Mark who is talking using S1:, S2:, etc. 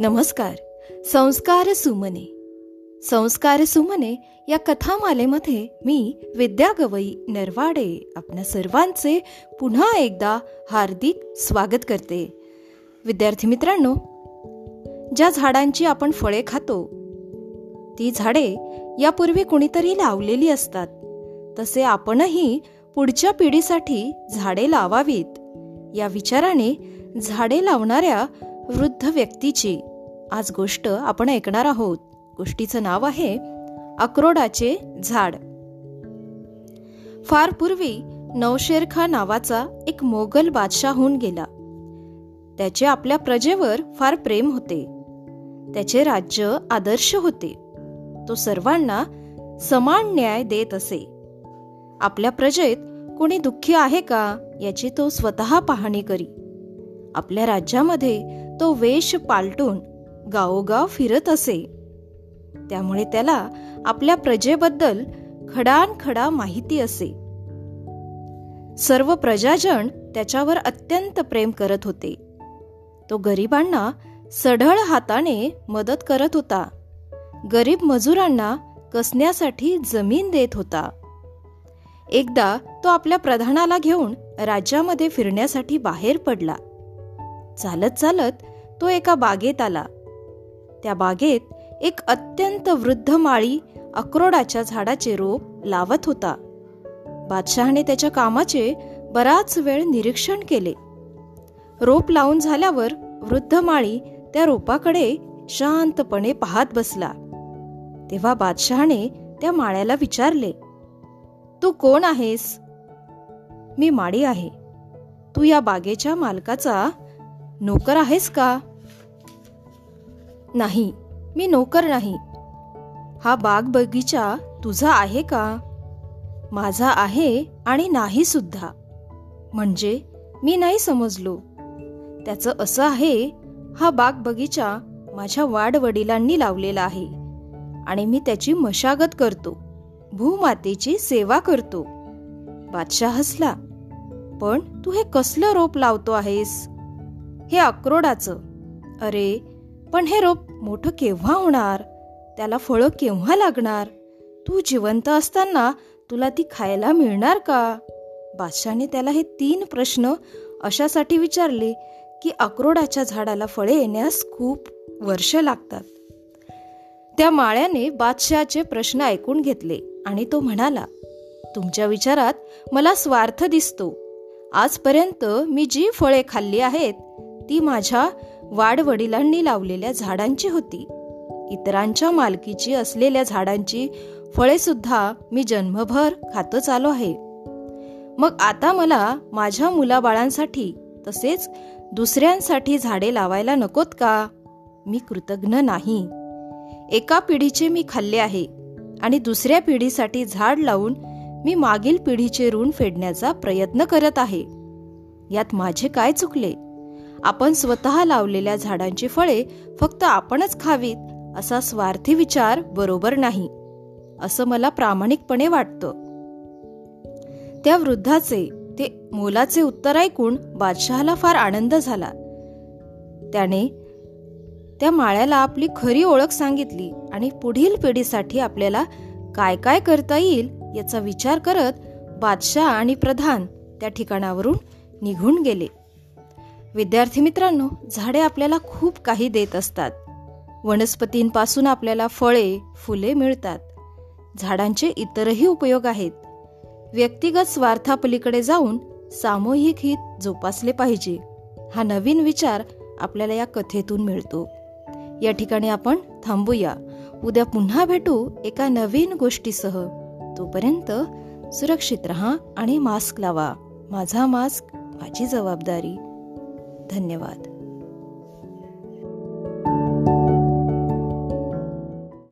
S1: नमस्कार. संस्कार सुमने. संस्कार सुमने या कथामालेमध्ये मी विद्या गवई नरवाडे आपल्या सर्वांचे पुन्हा एकदा हार्दिक स्वागत करते. विद्यार्थी मित्रांनो ज्या झाडांची आपण फळे खातो ती झाडे यापूर्वी कुणीतरी लावलेली असतात. तसे आपणही पुढच्या पिढीसाठी झाडे लावावीत. या विचाराने झाडे लावणाऱ्या वृद्ध व्यक्तीची आज गोष्ट आपण ऐकणार आहोत. गोष्टीचं नाव आहे अक्रोडाचे झाड. फार पूर्वी नौशेरखा नावाचा एक मोगल बादशाह होऊन गेला. त्याचे आपल्या प्रजेवर फार प्रेम होते. त्याचे राज्य आदर्श होते. तो सर्वांना समान न्याय देत असे. आपल्या प्रजेत कोणी दुःखी आहे का याची तो स्वतः पाहणी करी. आपल्या राज्यामध्ये तो वेश पालटून गावोगाव फिरत असे. त्यामुळे त्याला आपल्या प्रजेबद्दल खडानखडा माहिती असे. सर्व प्रजाजन त्याच्यावर अत्यंत प्रेम करत होते. तो गरिबांना सढळ हाताने मदत करत होता. गरीब मजुरांना कसण्यासाठी जमीन देत होता. एकदा तो आपल्या प्रधानाला घेऊन राज्यामध्ये फिरण्यासाठी बाहेर पडला. चालत चालत तो एका बागेत आला. त्या बागेत एक अत्यंत वृद्ध माळी अक्रोडाच्या झाडाचे रोप लावत होता. बादशहाने त्याच्या कामाचे बराच वेळ निरीक्षण केले. रोप लावून झाल्यावर वृद्ध माळी त्या रोपाकडे शांतपणे पाहत बसला. तेव्हा बादशहाने त्या माळ्याला विचारले तू कोण आहेस? मी माळी आहे. तू या बागेच्या मालकाचा नोकर आहेस का? नाही मी नोकर नाही. हा बाग बगीचा तुझा आहे का? माझा आहे आणि नाही सुद्धा. म्हणजे मी नाही समजलो. त्याचं असं आहे हा बाग बगीचा माझ्या वाडवडिलांनी लावलेला आहे आणि मी त्याची मशागत करतो भूमातेची सेवा करतो. बादशाह हसला. पण तू हे कसलं रोप लावतो आहेस? हे अक्रोडाचं. अरे पण हे रोप मोठं केव्हा होणार? त्याला फळं केव्हा लागणार? तू जिवंत असताना तुला ती खायला मिळणार का? बादशाने त्याला हे तीन प्रश्न अशासाठी विचारले की अक्रोडाच्या झाडाला फळे येण्यास खूप वर्ष लागतात. त्या माळ्याने बादशहाचे प्रश्न ऐकून घेतले आणि तो म्हणाला तुमच्या विचारात मला स्वार्थ दिसतो. आजपर्यंत मी जी फळे खाल्ली आहेत ती माझ्या वाडवडिलांनी लावलेल्या झाडांची होती. इतरांच्या मालकीची असलेल्या झाडांची फळे सुद्धा मी जन्मभर खातच आलो आहे. मग आता मला माझ्या मुलाबाळांसाठी तसेच दुसऱ्यांसाठी झाडे लावायला नकोत का? मी कृतज्ञ नाही. एका पिढीचे मी खाल्ले आहे आणि दुसऱ्या पिढीसाठी झाड लावून मी मागील पिढीचे ऋण फेडण्याचा प्रयत्न करत आहे. यात माझे काय चुकले? आपण स्वतः लावलेल्या झाडांची फळे फक्त आपणच खावीत असा स्वार्थी विचार बरोबर नाही असं मला प्रामाणिकपणे वाटतं. त्या वृद्धाचे ते मोलाचे उत्तर ऐकून बादशहाला फार आनंद झाला. त्याने त्या माळ्याला आपली खरी ओळख सांगितली आणि पुढील पिढीसाठी आपल्याला काय काय करता येईल याचा विचार करत बादशाह आणि प्रधान त्या ठिकाणावरून निघून गेले. विद्यार्थी मित्रांनो झाडे आपल्याला खूप काही देत असतात. वनस्पतींपासून आपल्याला फळे फुले मिळतात. झाडांचे इतरही उपयोग आहेत. व्यक्तिगत स्वार्थापलीकडे जाऊन सामूहिक हित जोपासले पाहिजे. हा नवीन विचार आपल्याला या कथेतून मिळतो. या ठिकाणी आपण थांबूया. उद्या पुन्हा भेटू एका नवीन गोष्टीसह. तोपर्यंत सुरक्षित रहा आणि मास्क लावा. माझा मास्क माझी जबाबदारी. धन्यवाद.